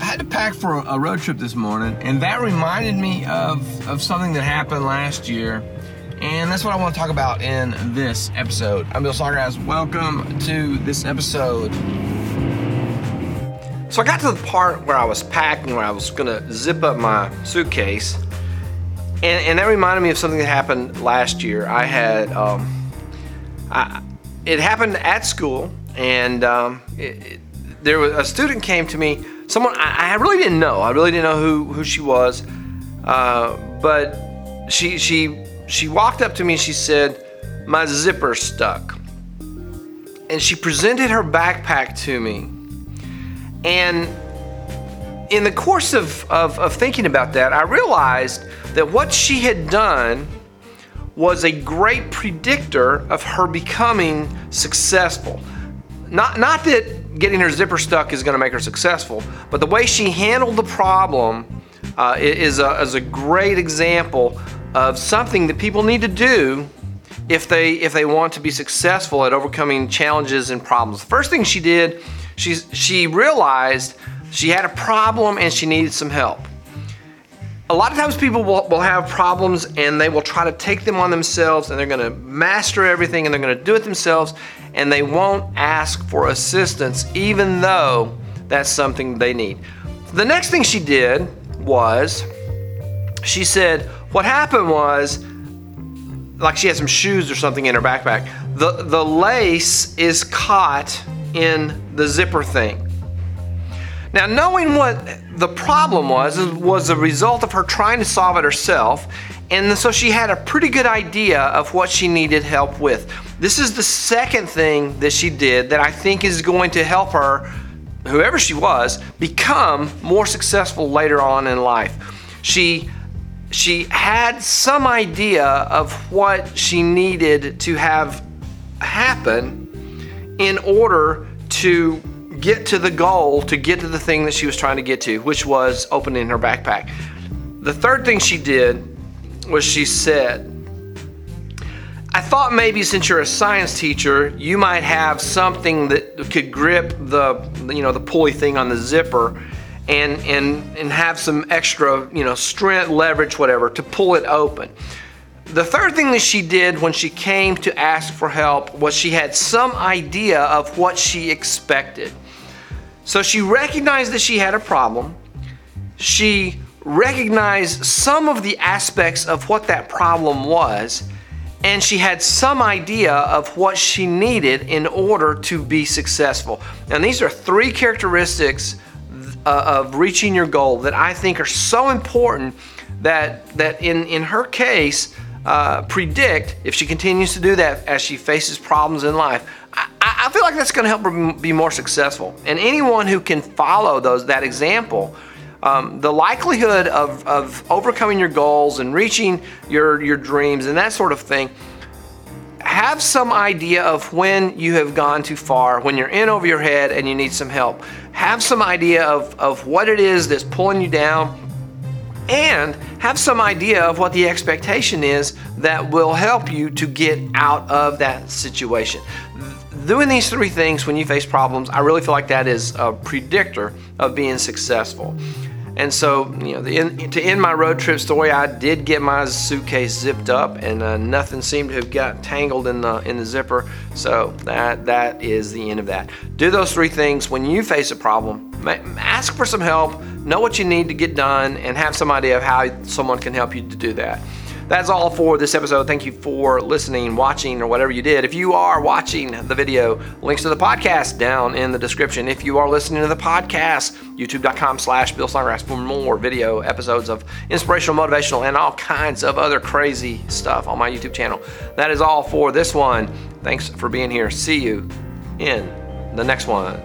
I had to pack for a road trip this morning, and that reminded me of, of something that happened last year. And that's what I want to talk about in this episode. I'm Bill Snodgrass. Welcome to this episode. So I got to the part where I was packing, where I was gonna zip up my suitcase, and, and that reminded me of something that happened last year. I had, um, I, it happened at school, and um, it, it, there was a student came to me. Someone I, I, really didn't know. I really didn't know who who she was, uh, but she she she walked up to me and she said, "My zipper stuck," and she presented her backpack to me and in the course of, of, of, thinking about that, I realized that what she had done was a great predictor of her becoming successful. Not, not that getting her zipper stuck is going to make her successful, but the way she handled the problem uh, is, a, is a great example of something that people need to do if they if they want to be successful at overcoming challenges and problems. The first thing she did She's, she realized she had a problem and she needed some help. A lot of times people will, will have problems and they will try to take them on themselves and they're going to master everything and they're going to do it themselves and they won't ask for assistance even though that's something they need. The next thing she did was she said, What happened was, like she had some shoes or something in her backpack, the, the lace is caught in the zipper thing. Now, knowing what the problem was was a result of her trying to solve it herself, and so she had a pretty good idea of what she needed help with. This is the second thing that she did that I think is going to help her, whoever she was, become more successful later on in life. She she had some idea of what she needed to have happen in order to get to the goal, to get to the thing that she was trying to get to, which was opening her backpack. The third thing she did was she said, I thought maybe since you're a science teacher, you might have something that could grip the you know the pulley thing on the zipper and and and have some extra, you know, strength, leverage, whatever to pull it open. The third thing that she did when she came to ask for help was she had some idea of what she expected. So she recognized that she had a problem. She recognized some of the aspects of what that problem was, and she had some idea of what she needed in order to be successful. And these are three characteristics uh, of reaching your goal that I think are so important that that in in her case uh, predict if she continues to do that as she faces problems in life. I, I feel like that's going to help her be more successful. And anyone who can follow those that example, um, the likelihood of, of overcoming your goals and reaching your your dreams and that sort of thing. Have some idea of when you have gone too far, when you're in over your head and you need some help. Have some idea of, of what it is that's pulling you down and have some idea of what the expectation is that will help you to get out of that situation. Doing these three things when you face problems, I really feel like that is a predictor of being successful. And so, you know, to end my road trip story, I did get my suitcase zipped up, and uh, nothing seemed to have got tangled in the in the zipper. So that that is the end of that. Do those three things when you face a problem. Ask for some help. Know what you need to get done, and have some idea of how someone can help you to do that. That's all for this episode. Thank you for listening, watching, or whatever you did. If you are watching the video, links to the podcast down in the description. If you are listening to the podcast, youtube.com slash Bill Snodgrass for more video episodes of inspirational, motivational, and all kinds of other crazy stuff on my YouTube channel. That is all for this one. Thanks for being here. See you in the next one.